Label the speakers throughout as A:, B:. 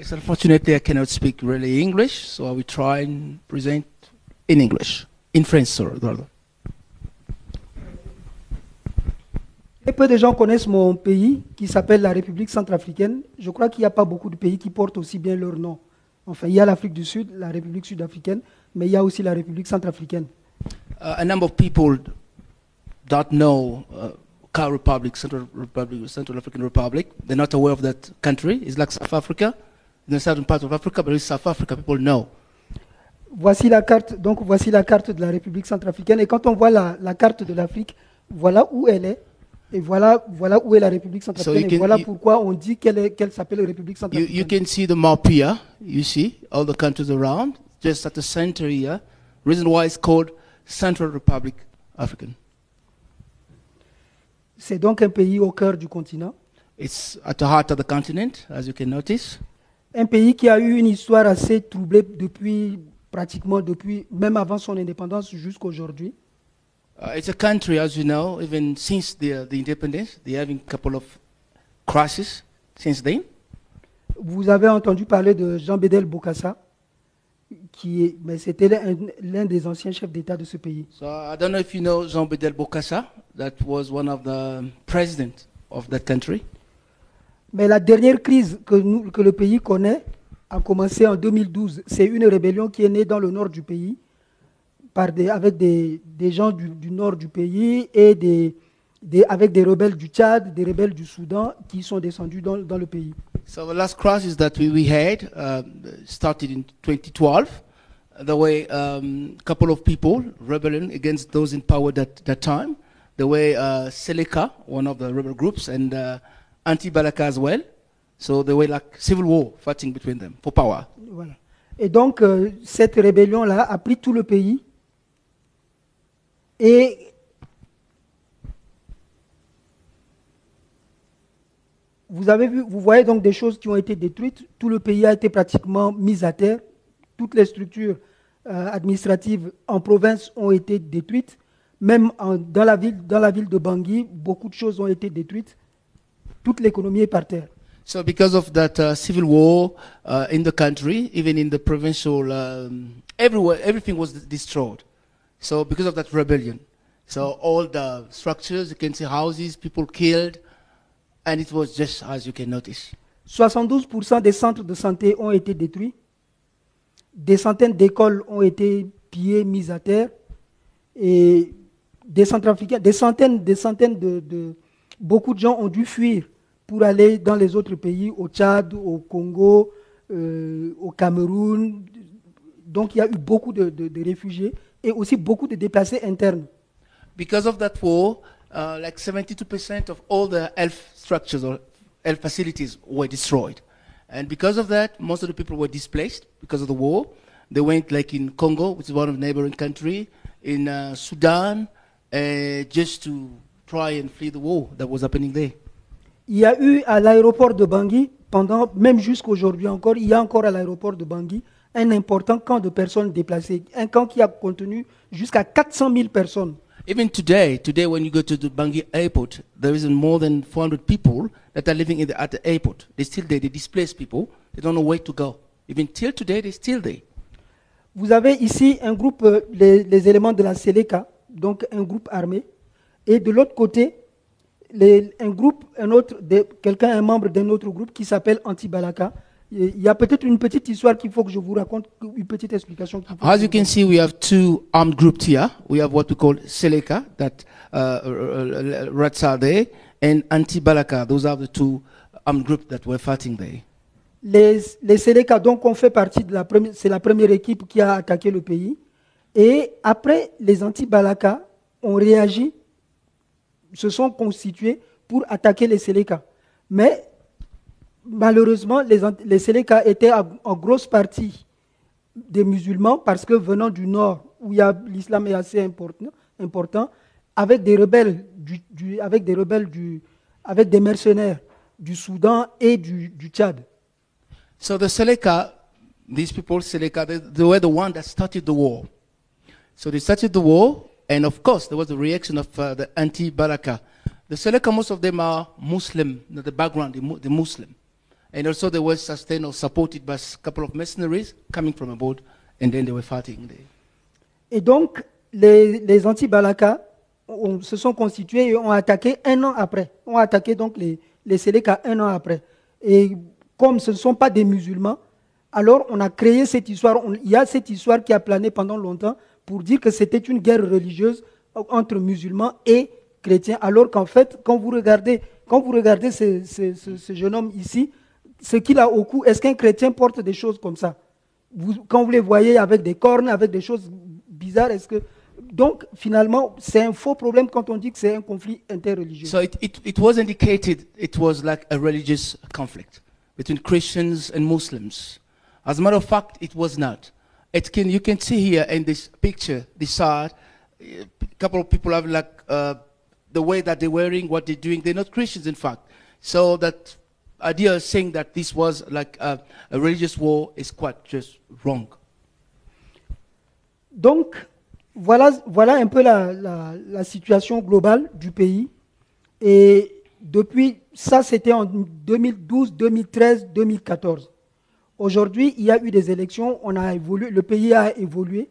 A: Yes, unfortunately, I cannot speak really English, so I will try and present in English. In French, sorry. rather.
B: Très peu de gens connaissent mon pays qui s'appelle la République centrafricaine. Je crois qu'il n'y a pas beaucoup de pays qui portent aussi bien leur nom. Enfin, il y a l'Afrique du Sud, la République sud-africaine, mais il y a aussi la République centrafricaine.
A: Uh, a number of people don't know uh, Cow Republic, Central Republic, Central African Republic. They're not aware of that country. It's like South Africa, in the southern part of Africa, but it's South Africa. People know.
B: Voici la carte, donc voici la carte de la République centrafricaine. Et quand on voit la, la carte de l'Afrique, voilà où elle est. Et voilà, voilà où est la République centrafricaine.
A: you
B: et
A: can-
B: voilà
A: you-
B: pourquoi on dit qu'elle qu'elle s'appelle République
A: You,
B: centrafricaine.
A: you can see the map here. You see all the countries around, just at the center here. Reason why it's called Central Republic African.
B: C'est donc un pays au cœur du continent.
A: It's at the heart of the continent, as you can notice.
B: Un pays qui a eu une histoire assez troublée depuis, pratiquement depuis, même avant son indépendance jusqu'à aujourd'hui.
A: Uh, it's a country, as you know, even since the, the independence, they're having a couple of crises since then.
B: Vous avez entendu parler de Jean Bédel Bokassa, qui est, mais c'était l'un l'un des anciens chefs d'État de ce pays.
A: So I don't know if you know Jean Bedel Bokassa. That was one of the president of that country.
B: Mais la dernière crise que, nous- que le pays connaît a commencé en 2012. C'est une rébellion qui est née dans le nord du pays, par des, avec des, des gens du, du nord du pays et des, des- avec des rebelles du Tchad, des rebelles du Soudan qui sont descendus dans, dans le pays.
A: So the last crisis that we, we had uh, started in 2012. The way um, a couple of people rebelling against those in power that that time. The way uh, Seleka, one of the rebel groups, and uh, Anti-Balaka as well. So they were like civil war fighting between them for power.
B: Voilà. Et donc, euh, cette rébellion-là a pris tout le pays. Et vous, avez vu, vous voyez donc des choses qui ont été détruites. Tout le pays a été pratiquement mis à terre. Toutes les structures euh, administratives en province ont été détruites. Même dans, la ville, dans la ville de Bangui, beaucoup de choses ont été détruites. Toute l'économie est par terre.
A: So because of that uh, civil war uh, in the country, even in the provincial, um, everywhere, everything was destroyed. So because of that rebellion, so all the structures, you can see houses, people killed, and it was just as you can notice.
B: 72% des centres de santé ont été détruits. Des centaines d'écoles ont été pillées, mises à terre. Et des Centrafricains, des centaines, des centaines de, de- Beaucoup de gens ont dû fuir pour aller dans les autres pays, au Tchad, au Congo, euh, au Cameroun. Donc il y a eu beaucoup de, réfugiés et aussi beaucoup de déplacés internes.
A: Because of that war, uh, like 72% of all the health structures or health facilities were destroyed. And because of that, most of the people were displaced because of the war. They went like in Congo, which is one of the neighboring country, in uh, Sudan, uh, just to try and flee the war that was happening there.
B: Il y a eu à l'aéroport de Bangui, pendant, même jusqu'aujourd'hui encore, il y a encore à l'aéroport de Bangui un important camp de personnes déplacées. Un camp qui a contenu jusqu'à 400 000 personnes.
A: Even today, today when you go to the Bangui airport, there is more than 400 people that are living in the, at the airport. They're still there. They displaced people. They don't know where to go. Even till today, they're still there.
B: Vous avez ici un groupe, euh, les, les éléments de la Seleka, donc un groupe armé. Et de l'autre côté, les- un groupe, un autre, quelqu'un, un membre d'un autre groupe qui s'appelle Anti-Balaka. Il y a peut-être une petite histoire qu'il faut que je vous raconte, une petite explication.
A: As you can see, we have two armed groups here. We have what we call Seleka, that uh, uh, rats are there, and Anti-Balaka. Those are the two armed groups that were fighting there.
B: Les, les Seleka, donc, ont fait partie de la première, c'est la première équipe qui a attaqué le pays. Et après, les anti-Balaka ont réagi, se sont constitués pour attaquer les Seleka. Mais malheureusement, les, les étaient en, grosse partie des musulmans parce que venant du nord, où l'islam est assez important, avec des rebelles, du, avec des rebelles du, avec des mercenaires du Soudan et du, du Tchad.
A: So the Seleka, these people, Seleka, they, they were the one that started the war. So they started the war, and of course, there was the reaction of uh, the anti-Balaka. The Seleka, most of them are Muslim, the background, the, Mu- the Muslim. And also they were sustained or supported by a couple of mercenaries coming from abroad, and then they were fighting there.
B: Et donc, les, les anti-Balaka se sont constitués et ont attaqué un an après. Ont attaqué donc les, les Séléka un an après. Et comme ce ne sont pas des musulmans, alors on a créé cette histoire. Il y a cette histoire qui a plané pendant longtemps pour dire que c'était une guerre religieuse entre musulmans et chrétiens. Alors qu'en fait, quand vous regardez, quand vous regardez ce, jeune homme ici, ce qu'il a au cou, est-ce qu'un chrétien porte des choses comme ça? Quand vous les voyez avec des cornes, avec des choses bizarres, est-ce que donc finalement c'est un faux problème quand on dit que c'est un conflit interreligieux.
A: So it, it, it was indicated it was like a religious conflict between Christians and Muslims. As a matter of fact, it was not. It can, you can see here in this picture, this side, a couple of people have like uh, the way that they're wearing, what they're doing. They're not Christians, in fact. So that idea of saying that this was like a, a religious war is quite just wrong.
B: Donc voilà, voilà un peu la, la- la situation globale du pays. Et depuis ça, c'était en 2012, 2013, 2014. Aujourd'hui, il y a eu des élections, on a évolué, le pays a évolué,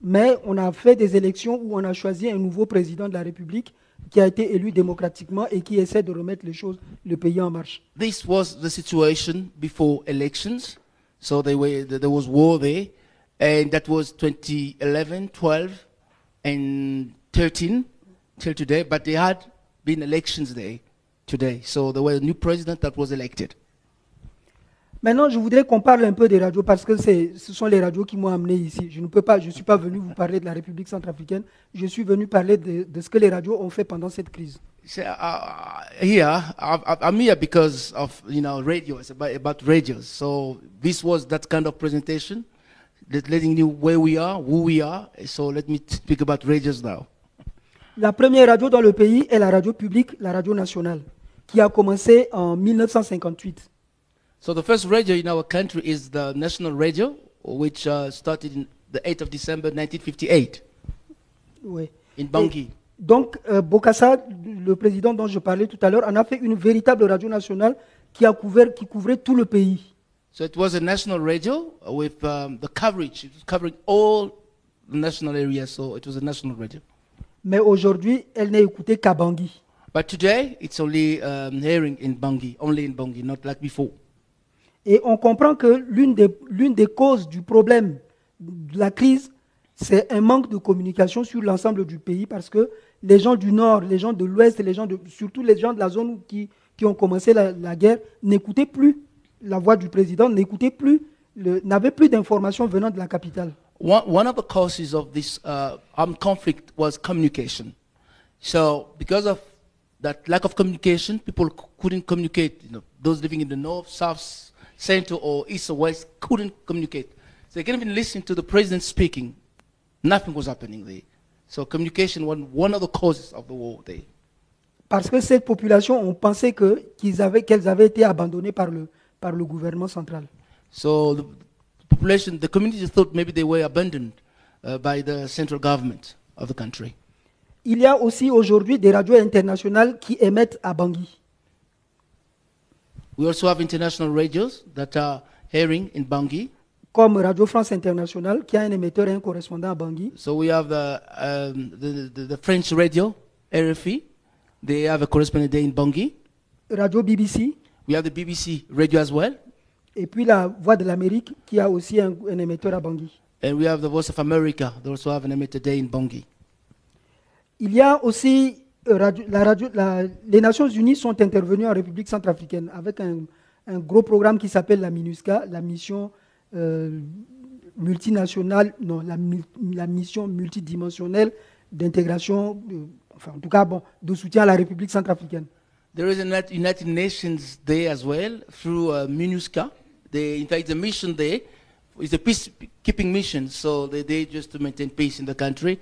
B: mais on a fait des élections où on a choisi un nouveau président de la République qui a été élu démocratiquement et qui essaie de remettre les choses, le pays en marche.
A: This was the situation before elections. So they were, th- there was war there. And that was 2011, 12, and 13 till today. But there had been elections there today. So there was a new president that was elected.
B: Maintenant, je voudrais qu'on parle un peu des radios parce que ce sont les radios qui m'ont amené ici. Je ne peux pas, je suis pas venu vous parler de la République centrafricaine. Je suis venu parler de, de ce que les radios ont fait pendant cette crise.
A: So, uh, here, I'm here because of, you know, radio. It's about, about radios. So this was that kind of presentation, let- letting you where we are, who we are. So let me speak about radios now.
B: La première radio dans le pays est la radio publique, la radio nationale, qui a commencé en 1958.
A: So the first radio in our country is the national radio, which uh, started in the 8th of December 1958
B: Ouais.
A: in Bangui.
B: Donc, euh, Bokassa, le président dont je parlais tout à l'heure, en a fait une véritable radio nationale qui, a couvert, qui couvrait tout le pays.
A: So it was a national radio with um, the coverage, it was covering all the national areas. So it was a national radio.
B: Mais aujourd'hui, elle n'est écoutée qu'à Bangui.
A: But today it's only um, hearing in Bangui, only in Bangui, not like before.
B: Et on comprend que l'une des, causes du problème de la crise, c'est un manque de communication sur l'ensemble du pays parce que les gens du Nord, les gens de l'Ouest, les gens de, surtout les gens de la zone qui, ont commencé la, guerre, n'écoutaient plus la voix du président, n'écoutaient plus, le- n'avaient plus d'informations venant de la capitale.
A: One, one of the causes of this uh, armed conflict was communication. So, because of that lack of communication, people couldn't communicate. You know, those living in the north, south, central, or east or west couldn't communicate. They couldn't even listen to the president speaking. Nothing was happening there. So, communication was one of the causes of the war there.
B: Parce que cette population pensé que, qu'ils avaient, qu'elles avaient été abandonnées par le, par le gouvernement central.
A: So, the population, the community thought maybe they were abandoned uh, by the central government of the country.
B: Il y a aussi aujourd'hui des radios internationales qui émettent à Bangui.
A: We also have international radios that are hearing in Bangui.
B: comme Radio France Internationale, qui a un émetteur et un correspondant à Bangui.
A: So we have the, um, the, the, the French radio, RFI. They have a correspondent there in Bangui.
B: Radio BBC,
A: We have the BBC radio as well.
B: et puis la Voix de l'Amérique, qui a aussi un, un émetteur à Bangui.
A: And we have the Voice of America. They also have an emitter there in Bangui.
B: Il y a aussi radio- la radio, la- les Nations Unies sont intervenues en République centrafricaine avec un, un gros programme qui s'appelle la MINUSCA, la mission euh, multinationale, non, la, la mission multidimensionnelle d'intégration, euh, enfin en tout cas bon, de soutien à la République centrafricaine.
A: There is a United Nations there as well through uh, MINUSCA. They, in fact, the mission there is a peacekeeping mission. So they're there just to maintain peace in the country.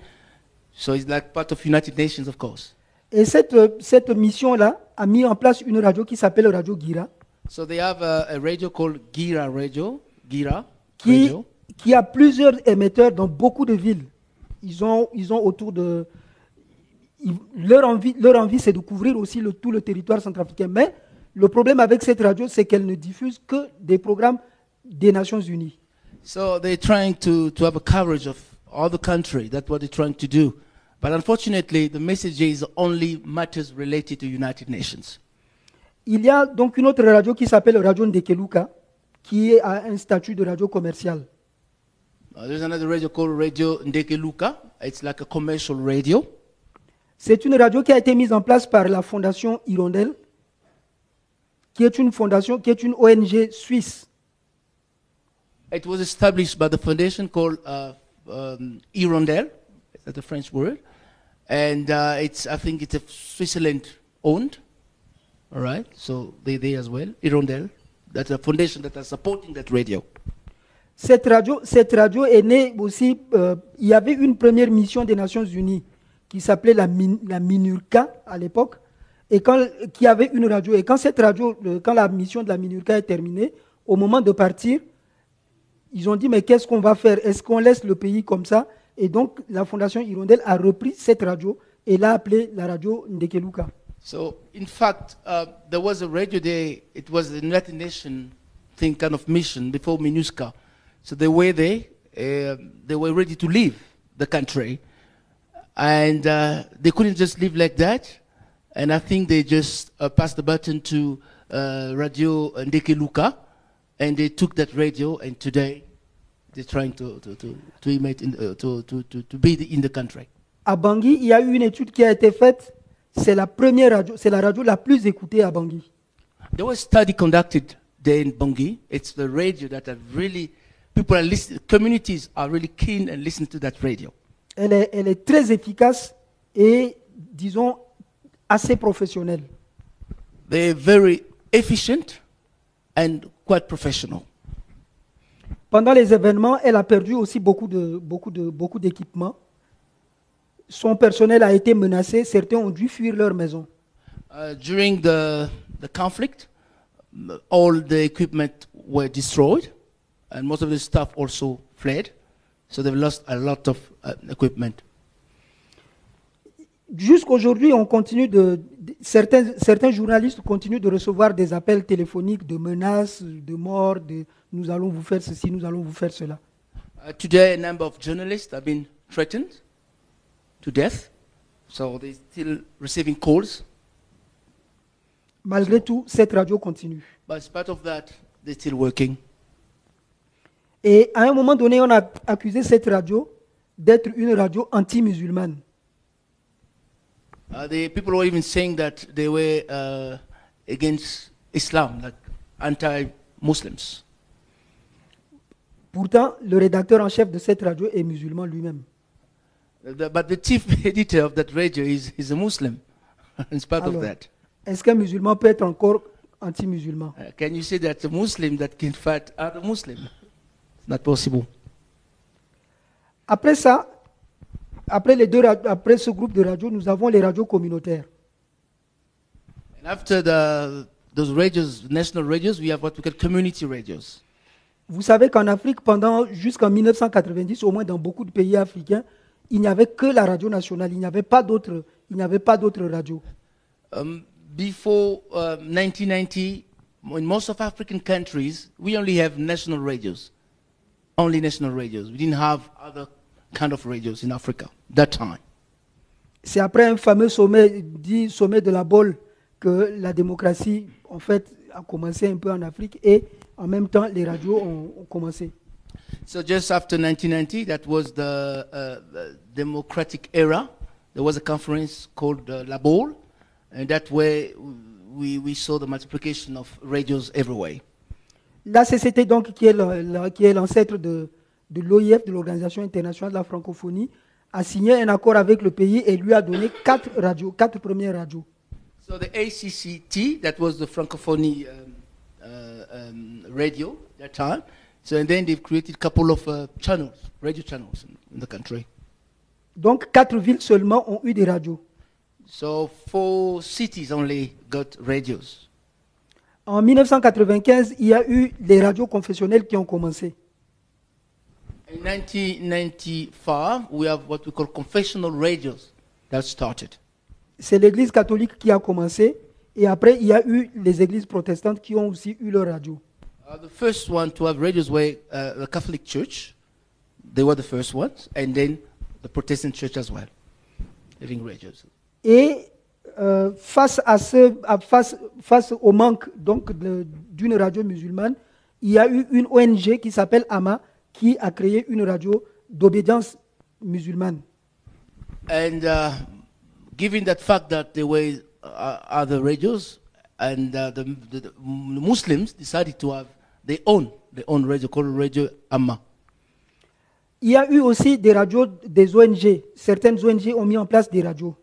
A: So it's like part of United Nations, of course.
B: Et cette, euh, cette mission-là a mis en place une radio qui s'appelle Radio Gira,
A: So they have a, a radio called Gira Radio. Gira
B: qui,
A: Radio.
B: qui a plusieurs émetteurs dans beaucoup de villes. Ils ont, ils ont autour de... ils- leur envie, leur envie c'est de couvrir aussi le- tout le territoire centrafricain. Mais Le problème avec cette radio, c'est qu'elle ne diffuse que des programmes des Nations Unies.
A: So they're trying to, to have a coverage of all the country. That's what they're trying to do. But unfortunately, the message is only matters related to United Nations.
B: Il y a donc une autre radio qui s'appelle Radio Ndekeluka, qui à un statut de radio commerciale.
A: Uh, there's another radio called Radio Ndekeluka. It's like a commercial radio.
B: C'est une radio qui a été mise en place par la Fondation Hirondelle, qui est une fondation, qui est une ONG suisse.
A: It was established by the foundation called uh, um, Hirondelle. That's a French word? And uh, it's, I think it's a Switzerland owned. All right. So they there as well. Hirondelle. That's a foundation that are supporting that radio.
B: Cette radio, cette radio est née aussi. euh, il y avait une première mission des Nations Unies qui s'appelait la, Min- la MINURCA à l'époque, et quand, qui avait une radio. Et quand cette radio, quand la mission de la MINURCA est terminée, au moment de partir, ils ont dit mais qu'est-ce qu'on va faire? Est-ce qu'on laisse le pays comme ça? Et donc la Fondation Hirondelle a repris cette radio et l'a appelée la radio Ndekeluka.
A: So, in fact, uh, there was a radio there. It was the United Nations thing, kind of mission before MINUSCA. So they were there. Um they were ready to leave the country, and uh, they couldn't just leave like that. And I think they just uh, passed the button to uh, Radio Ndeke Luka, and they took that radio. And today, they're trying to to to to, in, uh, to, to, to, to be the, in the country.
B: À Bangui, il y a eu une étude qui a été faite. C'est la première radio, c'est la radio la plus écoutée à Bangui.
A: There was a study conducted there in Bungi. It's the radio that are really, people are listening, communities are really keen and listening to that radio.
B: Elle est, elle est très efficace et, disons, assez professionnelle.
A: They're very efficient and quite professional.
B: Pendant les événements, elle a perdu aussi beaucoup de beaucoup de beaucoup d'équipements. Son personnel a été menacé. Certains ont dû fuir leur maison.
A: Uh, during the, the conflict, all the equipment were destroyed, and most of the staff also fled. So they've lost a lot of uh, equipment.
B: Jusqu'aujourd'hui, on continue de, de- certains certains journalistes continuent de recevoir des appels téléphoniques de menaces, de mort, de nous allons vous faire ceci, nous allons vous faire cela.
A: Uh, today, a number of journalists have been threatened to death, so they're still receiving calls.
B: Malgré tout, cette radio continue.
A: But in spite of that, they're still working.
B: Et à un moment donné, on a accusé cette radio d'être une radio anti-musulmane.
A: Uh, the people were even saying that they were uh, against Islam, like anti-Muslims.
B: Pourtant, le rédacteur en chef de cette radio est musulman lui-même.
A: The- but the chief editor of that radio is, is a Muslim, in spite of
B: Alors,
A: that.
B: Est-ce qu'un musulman peut être encore anti-musulman?
A: Uh, can you say that a Muslim that can fight other Muslim? It's not possible.
B: Après ça, après, les deux, après ce groupe de radios, nous avons les radios communautaires.
A: And after the, those radios, national radios, we have what we call community radios.
B: Vous savez qu'en Afrique, pendant jusqu'en 1990, au moins dans beaucoup de pays africains, il n'y avait que la radio nationale. Il n'y avait pas d'autres. Il n'y avait pas d'autres radios.
A: Um, before uh, 1990, in most of African countries, we only have national radios. Only national radios. We didn't have other kind of radios in Africa that time.
B: C'est après un fameux sommet, dit sommet de la Bolle, que la démocratie, en fait, a commencé un peu en Afrique et en même temps, les radios ont, ont commencé.
A: So just after 1990, that was the, uh, the democratic era. There was a conference called uh, La Baule, and that way we, we saw the multiplication of radios everywhere.
B: La CCT, donc, qui est l'ancêtre de, de l'OIF, de l'Organisation internationale de la francophonie, a signé un accord avec le pays et lui a donné quatre radios, quatre premières radios.
A: So the ACCT, that was the Francophonie um, uh, um, radio that time. So and then they've created a couple of uh, channels, radio channels in, in the country.
B: Donc, quatre villes seulement ont eu des radios.
A: So four cities only got radios.
B: En 1995, il y a eu les radios confessionnelles qui ont commencé.
A: In 1995, we have what we call confessional radios that started.
B: C'est l'Église catholique qui a commencé Et après, il y a eu les églises protestantes qui ont aussi eu leur radio.
A: Uh, the first one to have radios were uh, the Catholic Church. They were the first ones, and then the Protestant Church as well, having radios.
B: Et euh, face, à ce, à- face, face au manque donc d'une radio musulmane, il y a eu une ONG qui s'appelle AMA qui a créé une radio d'obédience musulmane.
A: And uh, given that fact that there were uh, other radios, and uh, the, the, the Muslims decided to have their own their own radio called Radio Amma.
B: Il y a eu aussi des radios des ONG. Certaines ONG ont mis en place des radios.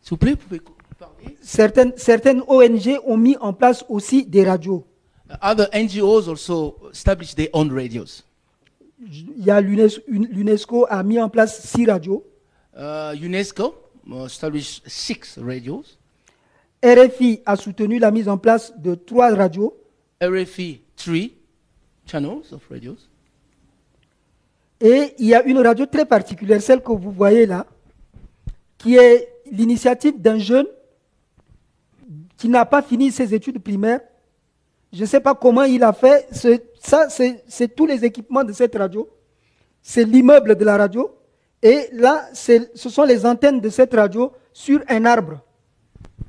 A: S'il vous plaît, pouvez parler.
B: Certaines, certaines ONG ont mis en place aussi des radios.
A: Other NGOs also established their own radios.
B: Il y a l'UNES- une- l'UNESCO a mis en place six radios.
A: Uh, UNESCO uh, established six radios.
B: RFI a soutenu la mise en place de trois radios.
A: RFE three channels of radios.
B: Et il y a une radio très particulière, celle que vous voyez là, qui est l'initiative d'un jeune qui n'a pas fini ses études primaires. Je ne sais pas comment il a fait. Ça, c'est tous les équipements de cette radio. C'est l'immeuble de la radio. Et là, ce sont les antennes de cette radio sur un arbre.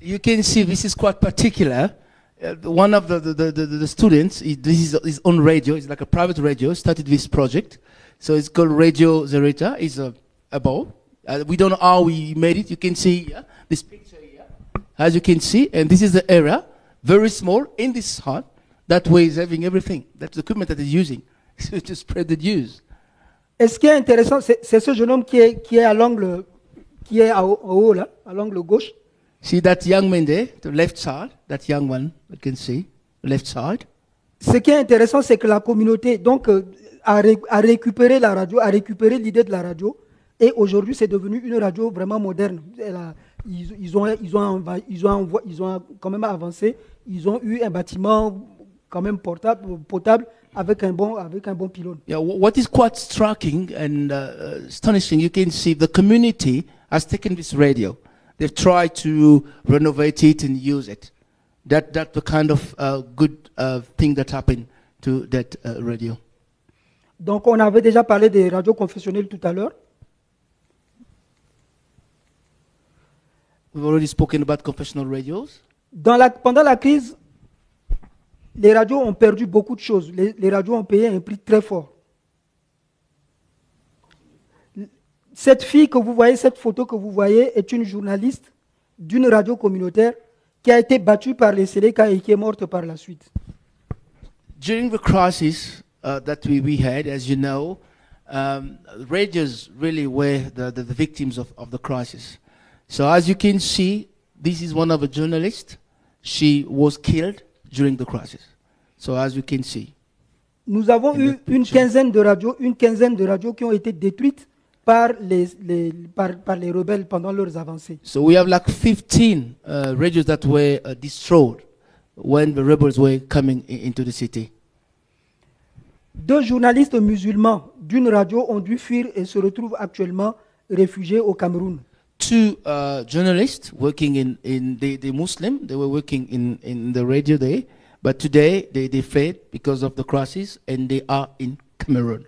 A: You can see this is quite particular. Uh, one of the, the, the, the, students, he, this is his radio. It's like a private radio. Started this project, so it's called Radio Zerita. It's a, a ball. Uh, we don't know how we made it. You can see here, this picture here, as you can see, and this is the area, very small in this hut. That way is having everything. That's the equipment that is using to spread the news.
B: Et ce qui est intéressant, c'est ce jeune homme qui est, qui est à l'angle, qui est en haut là, à l'angle gauche?
A: See that young man there, the left side. That young one, you can see, left side.
B: Ce qui est intéressant, c'est que la communauté donc, euh, a, ré- a récupéré la radio, a récupéré l'idée de la radio, et aujourd'hui c'est devenu une radio vraiment moderne. Elle a- ils, ils ont, ils, ont, ils, ont ils ont quand même avancé, ils ont eu un bâtiment quand même portable, potable avec un bon, avec un bon pylône.
A: Yeah, wh- what is quite striking and uh, astonishing, you can see the community has taken this radio. They've tried to renovate it and use it. That that's the kind of uh, good uh, thing that happened to that uh, radio.
B: Donc on avait déjà parlé des radios confessionnelles tout à l'heure.
A: We've already spoken about confessional radios.
B: Dans la- pendant la crise, les radios ont perdu beaucoup de choses. Les, radios ont payé un prix très fort. Cette fille que vous voyez, cette photo que vous voyez, est une journaliste d'une radio communautaire qui a été battue par les Séléka et qui est morte par la suite.
A: During the crisis uh, that we, we had, as you know, um, radios really were the, the, the victims of, of the crisis. So as you can see, this is one of the journalists. She was killed during the crisis. So as you can see.
B: Nous avons
A: In
B: eu une quinzaine de radios, une quinzaine de radios qui ont été détruites par les, les- par, par les rebelles pendant leurs avancées.
A: So we have like 15 uh, radios that were uh, destroyed when the rebels were coming into the city.
B: Deux journalistes musulmans d'une radio ont dû fuir et se retrouvent actuellement réfugiés au Cameroun.
A: Two uh, journalists working in, in the, the Muslim, they were working in, in the radio there, but today they, they fled because of the crisis and they are in Cameroon.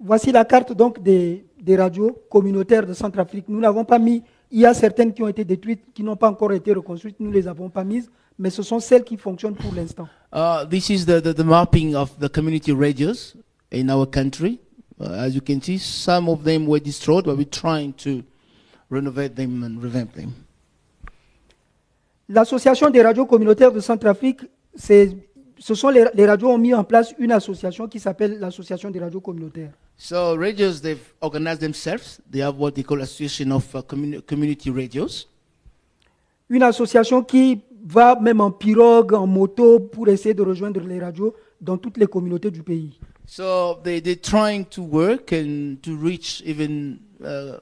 B: Voici la carte donc des, des radios communautaires de Centrafrique. Nous n'avons pas mis, il y a certaines qui ont été détruites, qui n'ont pas encore été reconstruites, nous ne les avons pas mises, mais ce sont celles qui fonctionnent pour l'instant.
A: Uh, this is the, the, the mapping of the community radios in our country. Uh, as you can see, some of them were destroyed, but we're trying to renovate them and revamp them.
B: L'association des radios communautaires de Centrafrique, c'est- ce sont les, les radios ont mis en place une association qui s'appelle l'association des radios communautaires.
A: So radios, they've organized themselves. They have what they call Association of uh, communi- Community Radios.
B: Une association qui va même en pirogue, en moto, pour essayer de rejoindre les radios dans toutes les communautés du pays.
A: So they, they're trying to work and to reach even uh, a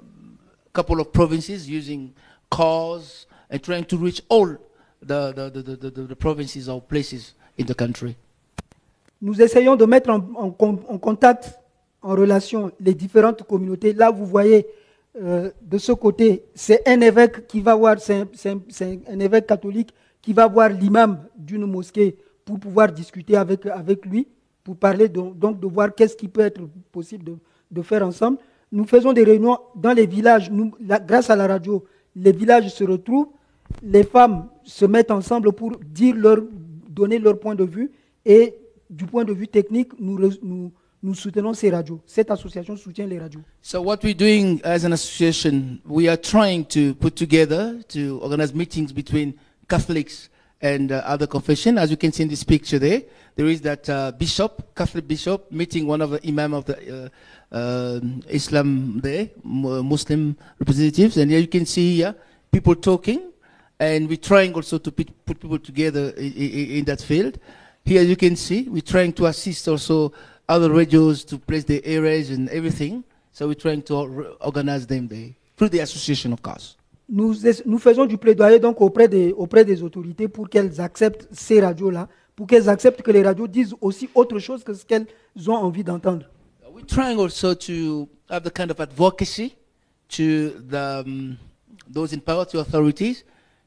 A: couple of provinces using cars and trying to reach all the, the, the, the, the, provinces or places in the country.
B: Nous essayons de mettre en, en en contact, en relation, les différentes communautés. Là, vous voyez euh, de ce côté, c'est un évêque qui va voir, c'est un- un évêque catholique qui va voir l'imam d'une mosquée pour pouvoir discuter avec, avec lui, pour parler de- donc de voir qu'est-ce qui peut être possible de, faire ensemble. Nous faisons des réunions dans les villages. Grâce à la radio, les villages se retrouvent, les femmes se mettent ensemble pour dire leur, donner leur point de vue et du point de vue technique, nous, soutenons ces radios. Cette association soutient les radios.
A: So what we're doing as an association, we are trying to put together to organize meetings between Catholics and uh, other confession. As you can see in this picture there, there is that uh, bishop, Catholic bishop, meeting one of the imam of the uh, um Islam there, Muslim representatives, and here you can see here people talking, and we're trying also to put, people together in, in, in that field. Here you can see we're trying to assist also other radios to place their areas and everything. So we're trying to organize them there through the association, of course.
B: Nous, nous faisons du plaidoyer donc auprès des, auprès des autorités pour qu'elles acceptent ces radios-là, pour qu'elles acceptent que les radios disent aussi autre chose que ce qu'elles ont envie d'entendre.
A: We're trying also to have the kind of advocacy to the, um, those in power, to authorities,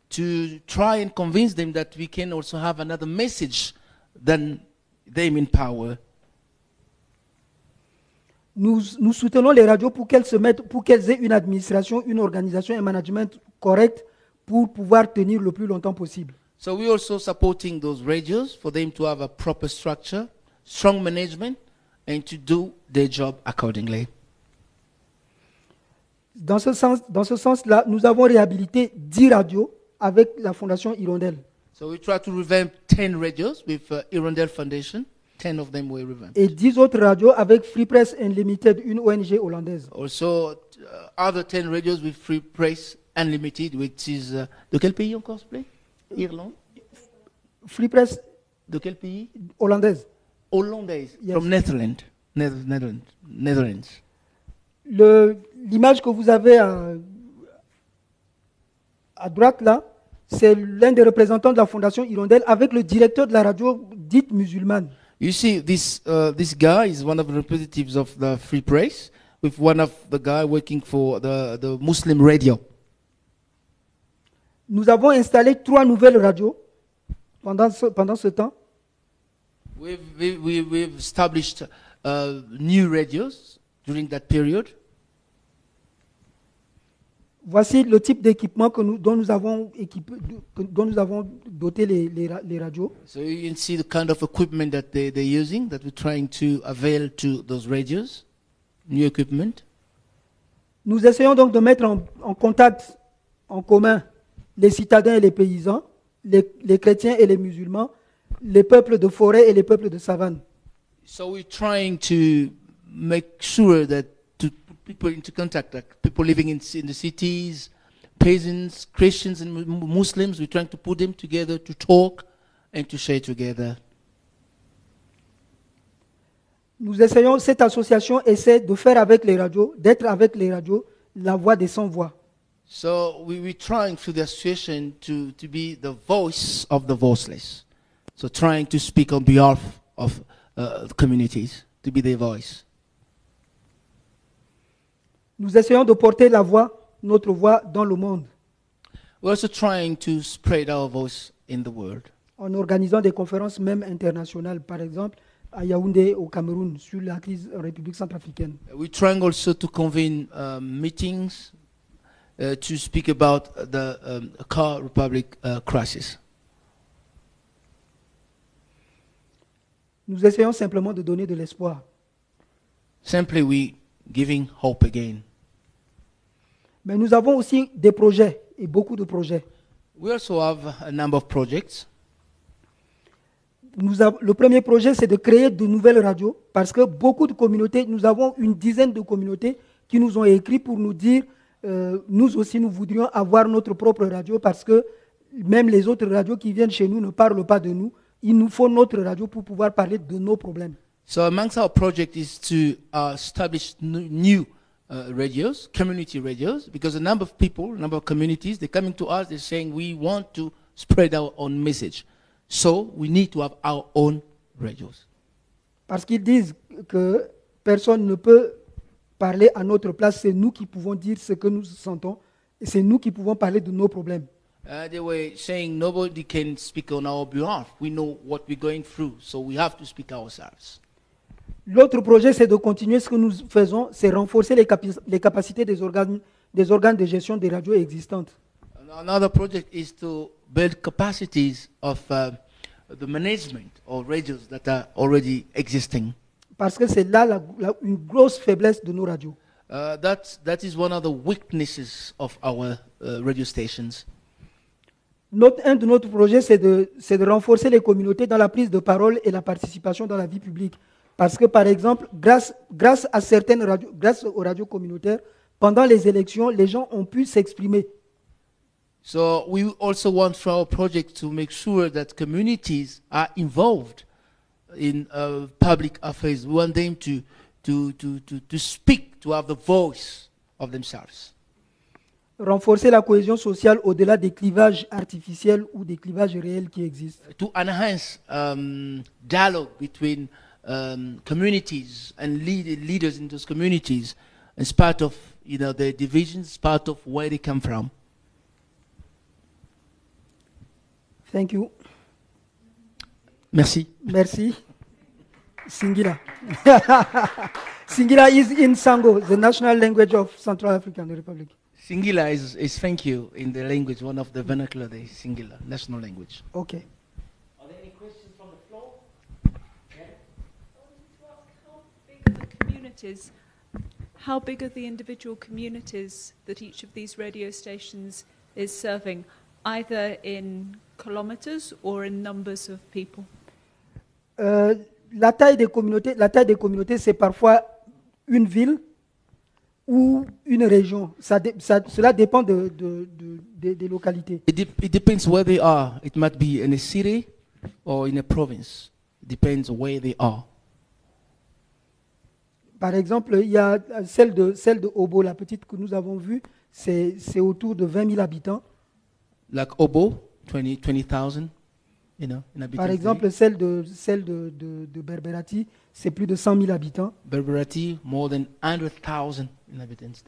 A: to try and convince them that we can also have another message than them in power?
B: Nous, nous soutenons les radios pour qu'elles se mettent, pour qu'elles aient une administration, une organisation, un management correct pour pouvoir tenir le plus longtemps possible.
A: So we're also supporting those radios for them to have a proper structure, strong management, and to do their job accordingly.
B: Dans ce sens, dans ce sens-là, nous avons réhabilité 10 radios avec la Fondation Hirondelle.
A: So we try to revamp 10 radios with uh, Irondale Foundation. 10 of them were revamped.
B: et 10 autres radios avec Free Press Unlimited, une ONG hollandaise.
A: Also, uh, other 10 radios with Free Press Unlimited, which is... uh, de quel pays encore, s'il vous plaît? Irlande?
B: Free Press
A: De quel pays?
B: hollandaise.
A: Hollandaise.
B: Yes.
A: From Netherlands. Neth- Netherlands. Netherlands.
B: Le- L'image que vous avez à, à droite là, c'est l'un des représentants de la Fondation Hirondelle avec le directeur de la radio dite musulmane.
A: You see, this, uh, this guy is one of the representatives of the Free Press, with one of the guy working for the, the Muslim radio.
B: Nous avons installé trois nouvelles radios pendant ce, pendant ce temps.
A: We've, we, we, we've established uh, new radios during that period.
B: Voici le type d'équipement dont, nous avons équipé, dont nous avons doté les, les les radios.
A: So you can see the kind of equipment that they, they're using, that we're trying to avail to those radios, new equipment.
B: Nous essayons donc de mettre en, en contact en commun les citadins et les paysans, les, les chrétiens et les musulmans, les peuples de forêt et les peuples de savane.
A: So we're trying to make sure that people into contact, like people living in, in the cities, peasants, Christians, and Muslims. We're trying to put them together to talk and to share together.
B: Nous essayons, cette association essaie de faire avec les radios, d'être avec les radios, la voix des sans-voix.
A: So we, we're trying through the association to, to be the voice of the voiceless. So trying to speak on behalf of uh, communities, to be their voice.
B: Nous essayons de porter la voix, notre voix, dans le monde,
A: We're also trying to spread our voice in the world.
B: en organisant des conférences même internationales, par exemple à Yaoundé, au Cameroun, sur la crise en République centrafricaine.
A: We're trying also to convene um, meetings uh, to speak about the um, Car Republic uh, crisis.
B: Nous essayons simplement de donner de l'espoir.
A: Simply, we giving hope again.
B: Mais nous avons aussi des projets, et beaucoup de projets.
A: We also have a number of projects.
B: Nous le premier projet, c'est de créer de nouvelles radios, parce que beaucoup de communautés, nous avons une dizaine de communautés qui nous ont écrit pour nous dire, euh, nous aussi, nous voudrions avoir notre propre radio, parce que même les autres radios qui viennent chez nous ne parlent pas de nous. Il nous faut notre radio pour pouvoir parler de nos problèmes.
A: So amongst our project is to uh, establish new uh, radios, community radios, because a number of people, a number of communities, they're coming to us, they're saying we want to spread our own message. So we need to have our own radios.
B: Parce qu'ils disent que personne ne peut parler à notre place, c'est nous qui pouvons dire ce que nous sentons et c'est nous qui pouvons parler de nos problèmes.
A: Uh, they were saying nobody can speak on our behalf. We know what we're going through, so we have to speak ourselves.
B: L'autre projet, c'est de continuer ce que nous faisons, c'est renforcer les, capacités des organes, des organes de gestion des radios existantes.
A: Another project is to build capacities of uh, the management of radios that are already existing.
B: Parce que c'est là la- la- une grosse faiblesse de nos radios.
A: Uh, that, that is one of the weaknesses of our uh, radio stations.
B: Notre- un de notre projet, c'est de, c'est de renforcer les communautés dans la prise de parole et la participation dans la vie publique. Parce que, par exemple, grâce, grâce à certaines radios, grâce aux radios communautaires, pendant les élections, les gens ont pu s'exprimer.
A: So we also want for our project to make sure that communities are involved in uh, public affairs. We want them to, to, to, to, to speak, to have the voice of themselves.
B: Renforcer la cohésion sociale au-delà des clivages artificiels ou des clivages réels qui existent.
A: To enhance um, dialogue between um, communities and lead, leaders in those communities as part of you know, their divisions, part of where they come from.
B: Thank you.
A: Merci.
B: Merci. Singila. Singila is in Sango, the national language of Central African Republic.
A: Singila is, is thank you in the language, one of the vernacular, the Singila, national language.
B: Okay.
A: Are there any questions from the floor?
C: How big are the communities? How big are the individual communities that each of these radio stations is serving, either in kilometers or in numbers of people?
B: Euh, la taille des communautés, la taille des communautés, c'est parfois une ville ou une région. Ça ça- cela dépend de- de- de- des- des localités.
A: It, dep it depends where they are. It might be in a city or in a province. It depends where they are.
B: Par exemple, il y a celle de, celle de Obo, la petite que nous avons vue, c'est c'est autour de 20 000 habitants.
A: Like Obo, 20 20,000, you know, in
B: Par exemple, celle de, celle de, de, de Berberati, c'est plus de 100 000 habitants.
A: Berberati, more than 100,000 inhabitants.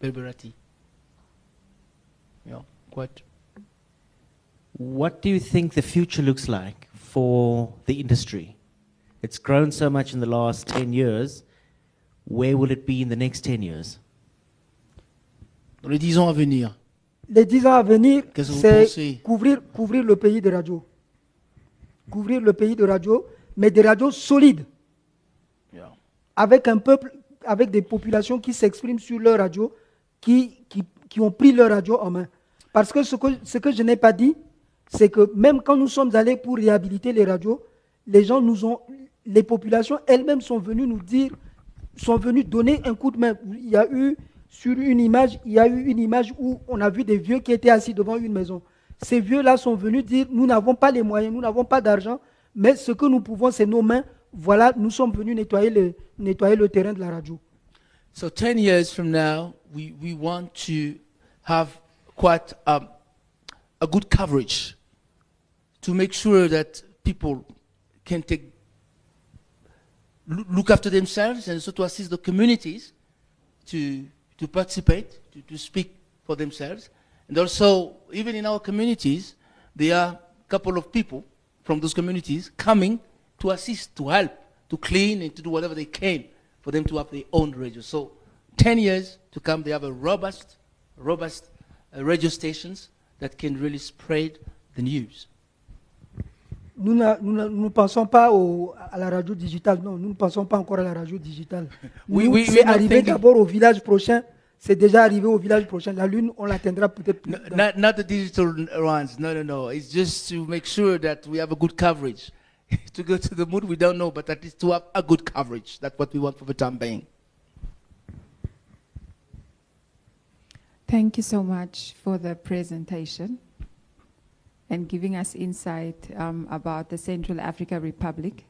A: Berberati. Yeah, quite.
D: What do you think the future looks like for the industry? It's grown so much in the last 10 years. Where will it be in the next 10 years?
A: Dans les 10 ans à venir,
B: Les 10 ans à venir,
A: Qu'est-ce que vous
B: c'est
A: pensez?
B: couvrir, couvrir le pays de radio. Couvrir le pays de radio, mais des radios solides,
A: yeah.
B: avec un peuple, avec des populations qui s'expriment sur leur radio, qui, qui, qui ont pris leur radio en main. Parce que ce que, ce que je n'ai pas dit, c'est que même quand nous sommes allés pour réhabiliter les radios, les gens nous ont, les populations elles-mêmes sont venues nous dire, sont venues donner un coup de main. Il y a eu sur une image, il y a eu une image où on a vu des vieux qui étaient assis devant une maison. Ces vieux-là sont venus dire, nous n'avons pas les moyens, nous n'avons pas d'argent, mais ce que nous pouvons, c'est nos mains. Voilà, nous sommes venus nettoyer le, nettoyer le terrain de la radio.
A: So 10 years from now, we, we want to have quite um, a good coverage to make sure that people can take look after themselves and also to assist the communities to, to participate, to, to speak for themselves. And also, even in our communities, there are a couple of people from those communities coming to assist, to help, to clean, and to do whatever they can for them to have their own radio. So, 10 years to come, they have a robust, robust uh, radio stations that can really spread the news.
B: Nous ne pensons pas au- à la radio digitale, non, nous ne pensons pas encore à la radio digitale.
A: Oui,
B: Nous,
A: oui,
B: c'est
A: oui, non,
B: arrivé d'abord au village prochain, c'est déjà arrivé au village prochain. La Lune, on l'atteindra peut-être plus
A: No,
B: tard.
A: not, not the digital ones. No, no, no. It's just to make sure that we have a good coverage. to go to the moon, we don't know, but at least to have a good coverage. That's what we want for the time being.
E: Thank you so much for the presentation and giving us insight um, about the Central Africa Republic.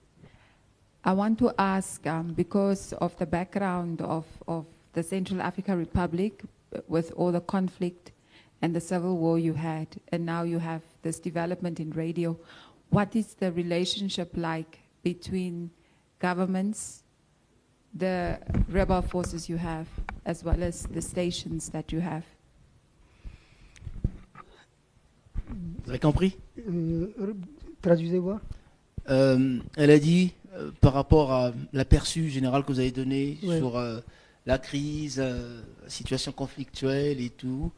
E: I want to ask, um, because of the background of, of the Central Africa Republic, uh, with all the conflict and the civil war you had, and now you have this development in radio, what is the relationship like between governments the rebel forces you have, as well as the stations that you have.
A: Vous avez compris?
B: Euh, traduisez voir.
A: Euh, Elle a dit, euh, par rapport à l'aperçu général que vous avez donné
B: Ouais.
A: sur euh, la crise, euh, la situation conflictuelle et tout,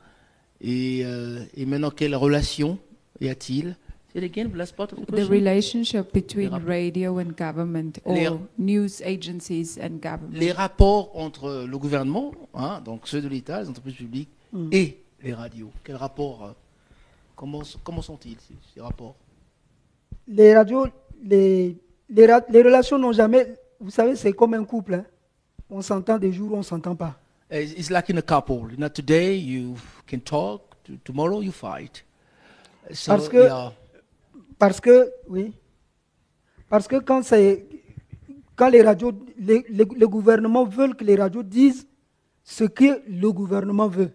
A: et, euh, et maintenant quelle relation y a-t-il? Say it again, last part of the
E: relationship between radio and government, or
A: Les-
E: news agencies and government.
A: les rapports entre le gouvernement, hein, donc ceux de l'État, les entreprises publiques,
B: Mm.
A: et les radios. Quel rapport euh, Comment, comment sont-ils ces, ces rapports?
B: Les radios, les, les, relations n'ont jamais. Vous savez, c'est comme un couple. hein. On s'entend des jours où on ne s'entend pas.
A: It's it's like in a couple. You know, today you can talk, to, tomorrow you fight. So,
B: Parce que-
A: yeah,
B: Parce que, oui. Parce que quand, c'est, quand les radios, les, les, les gouvernements veulent que les radios disent ce que le gouvernement veut.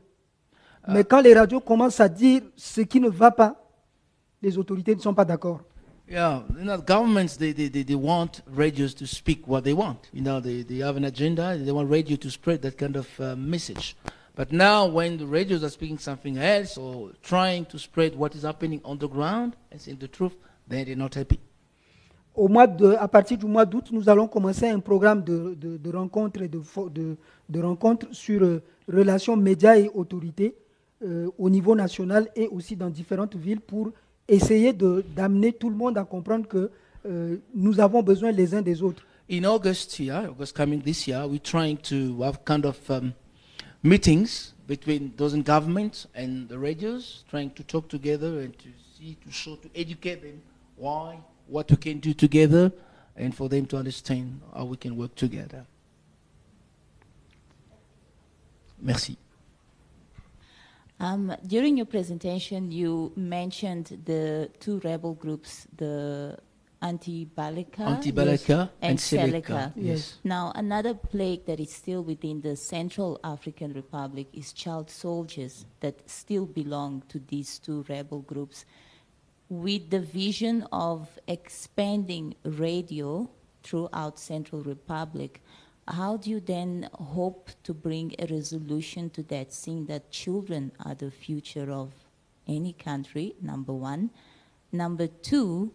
B: Mais quand les radios commencent à dire ce qui ne va pas, les autorités ne sont pas d'accord.
A: yeah, you know, governments they, they, they, want radios to speak what they want. You know, they, they have an agenda. They want radio to spread that kind of uh, message. But now, when the radios are speaking something else or trying to spread what is happening on the ground and saying the truth, then they're not happy.
B: Au mois de, à partir du mois d'août, nous allons commencer un programme de, de, de rencontres et de, de, de rencontres sur euh, relations médias et autorités euh, au niveau national et aussi dans différentes villes pour essayer d'amener tout le monde à comprendre que euh, nous avons besoin les uns des autres.
A: in August here, August coming this year, we're trying to have kind of um, meetings between those in government and the radios, trying to talk together and to see, to show, to educate them why, what we can do together, and for them to understand how we can work together. Merci.
F: Um, during your presentation, you mentioned the two rebel groups, the Anti-Balaka,
A: Anti-Balaka and
F: and
A: Seleka.
F: Seleka.
A: Yes.
F: Now, another plague that is still within the Central African Republic is child soldiers that still belong to these two rebel groups. With the vision of expanding radio throughout Central Republic, how do you then hope to bring a resolution to that, seeing that children are the future of any country, number one? Number two,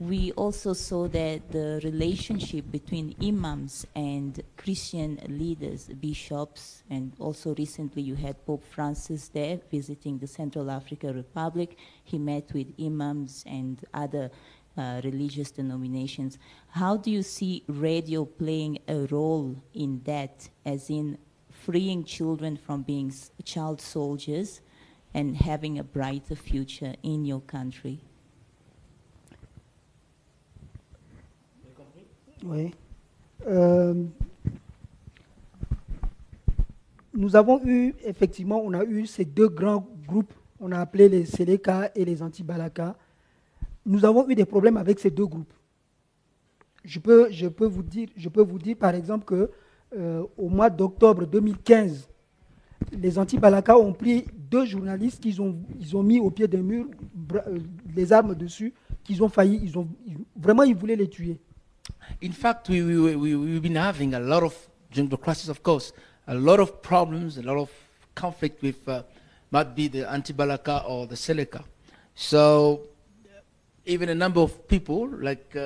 F: we also saw that the relationship between imams and Christian leaders, bishops, and also recently you had Pope Francis there visiting the Central African Republic. He met with imams and other uh, religious denominations. How do you see radio playing a role in that, as in freeing children from being child soldiers and having a brighter future in your country?
B: Oui. Euh, nous avons eu, effectivement, on a eu ces deux grands groupes, on a appelé les Seleka et les Anti-Balaka. Nous avons eu des problèmes avec ces deux groupes. Je peux, je peux, vous, dire, je peux vous dire, par exemple, que euh, au mois d'octobre 2015, les anti-Balaka ont pris deux journalistes qu'ils ont, ils ont mis au pied d'un mur, euh, les armes dessus, qu'ils ont failli, ils ont, ils- vraiment, ils voulaient les tuer.
A: In fact, we, we, we, we've been having a lot of, during the crisis, of course, a lot of problems, a lot of conflict with, uh, might be the anti-Balaka or the Seleka. So, even a number of people, like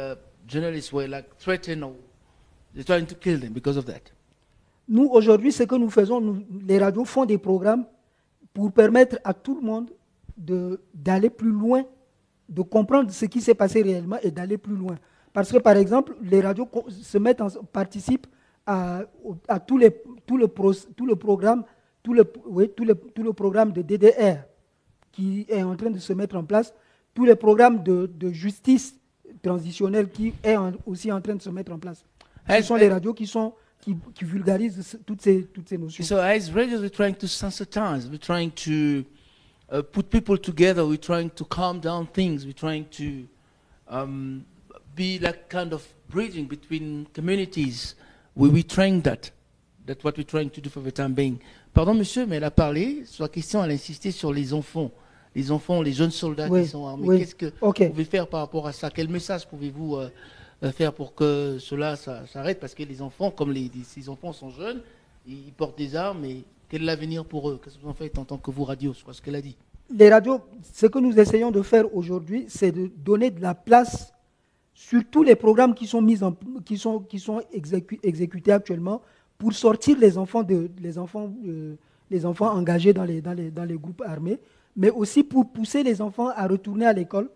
A: journalists, were like threatened or they're trying to kill them because of that.
B: Nous, aujourd'hui, ce que nous faisons, les radios font des programmes pour permettre à tout le monde de- d'aller plus loin, de comprendre ce qui s'est passé réellement et d'aller plus loin. Parce que, par exemple, les radios se mettent en- participent à, tous les, tout, le tout le programme, tout le, oui, tout le, tout le programme de DDR qui est en train de se mettre en place, tous les programmes de, de justice transitionnelle qui est en- aussi en train de se mettre en place. Ce sont les radios qui, sont, qui, qui vulgarisent toutes ces, toutes ces notions.
A: So, as radios, we're trying to sensitize, we're trying to uh, put people together, we're trying to calm down things, we're trying to um, be like kind of bridging between communities. We, we're trying that. That's what we're trying to do for the time being. Pardon, monsieur, mais elle a parlé, sur la question, elle a insisté sur les enfants. Les enfants, les jeunes soldats
B: Oui,
A: qui sont armés.
B: oui.
A: Qu'est-ce que vous pouvez faire par rapport à ça? Quel message pouvez-vous euh, euh, faire pour que cela s'arrête? Parce que les enfants, comme les, ces enfants sont jeunes, ils, portent des armes, et quel est l'avenir pour eux? Qu'est-ce que vous en faites en tant que vous, radio quoi ce qu'elle a dit?
B: Les radios, ce que nous essayons de faire aujourd'hui, c'est de donner de la place sur tous les programmes qui sont, mis en, qui sont, qui sont exécu- exécutés actuellement pour sortir les enfants, de, les enfants, euh, les enfants engagés dans les, dans, les, dans les groupes armés, mais aussi pour pousser les enfants à retourner à l'école,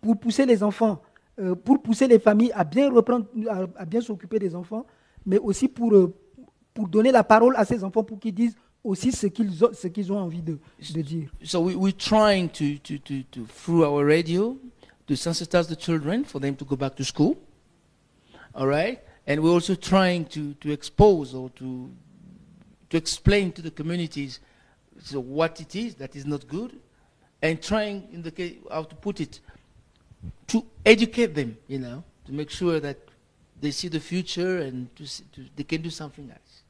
B: pour pousser les enfants, euh, pour pousser les familles à bien reprendre, à, à bien s'occuper des enfants, mais aussi pour, euh, pour donner la parole à ces enfants pour qu'ils disent aussi ce qu'ils ont, ce qu'ils ont envie de, de dire.
A: So we, we're trying to, to, to, to, through our radio, to sensitize the children for them to go back to school. All right? And we're also trying to, to expose or to, to explain to the communities so what it is that is not good and trying, in the case, how to put it, to educate them, you know, to make sure that they see the future and to, see, to, they can do something else.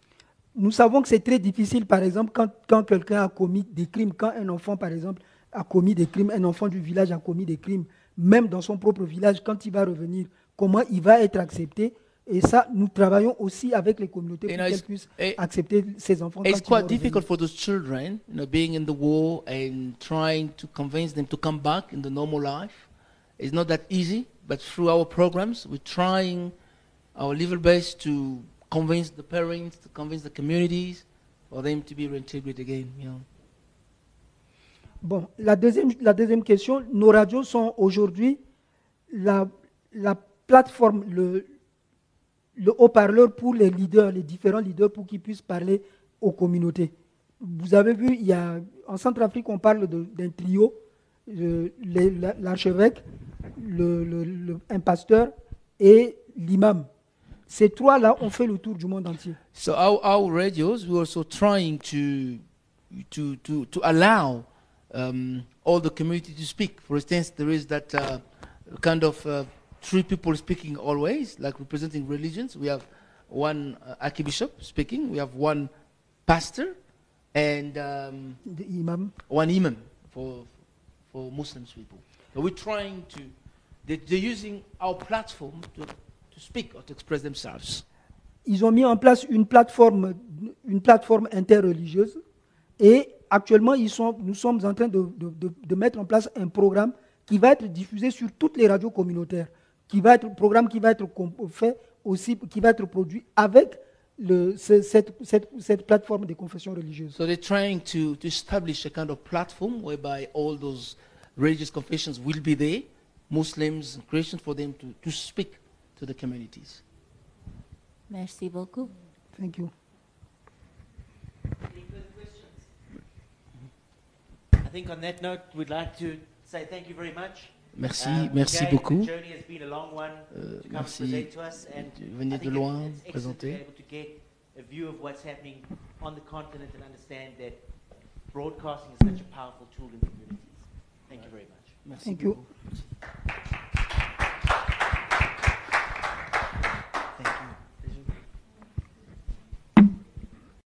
B: Nous savons que c'est très difficile, par exemple, quand, quand quelqu'un a commis des crimes, quand un enfant, par exemple, a commis des crimes, un enfant du village a commis des crimes, même dans son propre village, quand il va revenir, comment il va être accepté. Et ça, nous travaillons aussi avec les communautés pour qu'elles
A: it's-
B: puissent accepter ces enfants.
A: It's quite difficult for those children, you know, being in the war and trying to convince them to come back in the normal life. It's not that easy, but through our programs, we're trying our level best to convince the parents, to convince the communities, for them to be reintegrated again. You know.
B: Bon, la deuxième, la deuxième question, nos radios sont aujourd'hui la, la plateforme, le, le haut-parleur pour les leaders, les différents leaders pour qu'ils puissent parler aux communautés. Vous avez vu, il y a, en Centrafrique, on parle d'un trio, euh, l'archevêque, le- le- un pasteur et l'imam. Ces trois-là ont fait le tour du monde entier.
A: So our, our radios, we're also trying to, to, to, to allow um, all the community to speak. For instance, there is that uh, kind of uh, three people speaking always, like representing religions. We have one uh, archbishop speaking, we have one pastor, and um,
B: des imams.
A: one imam for, for Muslim people. So we're trying to, they, they're using our platform to, to speak or to express themselves.
B: ils ont mis en place une plateforme, une plateforme interreligieuse et actuellement ils sont, nous sommes en train de, de- de- de mettre en place un programme qui va être diffusé sur toutes les radios communautaires, qui va être programme qui va être fait aussi, qui va être produit avec le- ce- cette, cette- cette plateforme des confessions religieuses.
A: So they're trying to, to establish a kind of platform whereby all those religious confessions will be there, Muslims and Christians, for them to, to speak to the communities.
F: Merci beaucoup.
B: Thank you.
D: I think on that note, we'd like to say thank you very much.
A: Merci, merci beaucoup. Euh, merci
D: and
A: de venir de loin présenter.
D: Thank you very much.
A: Merci
B: Thank you.
A: beaucoup.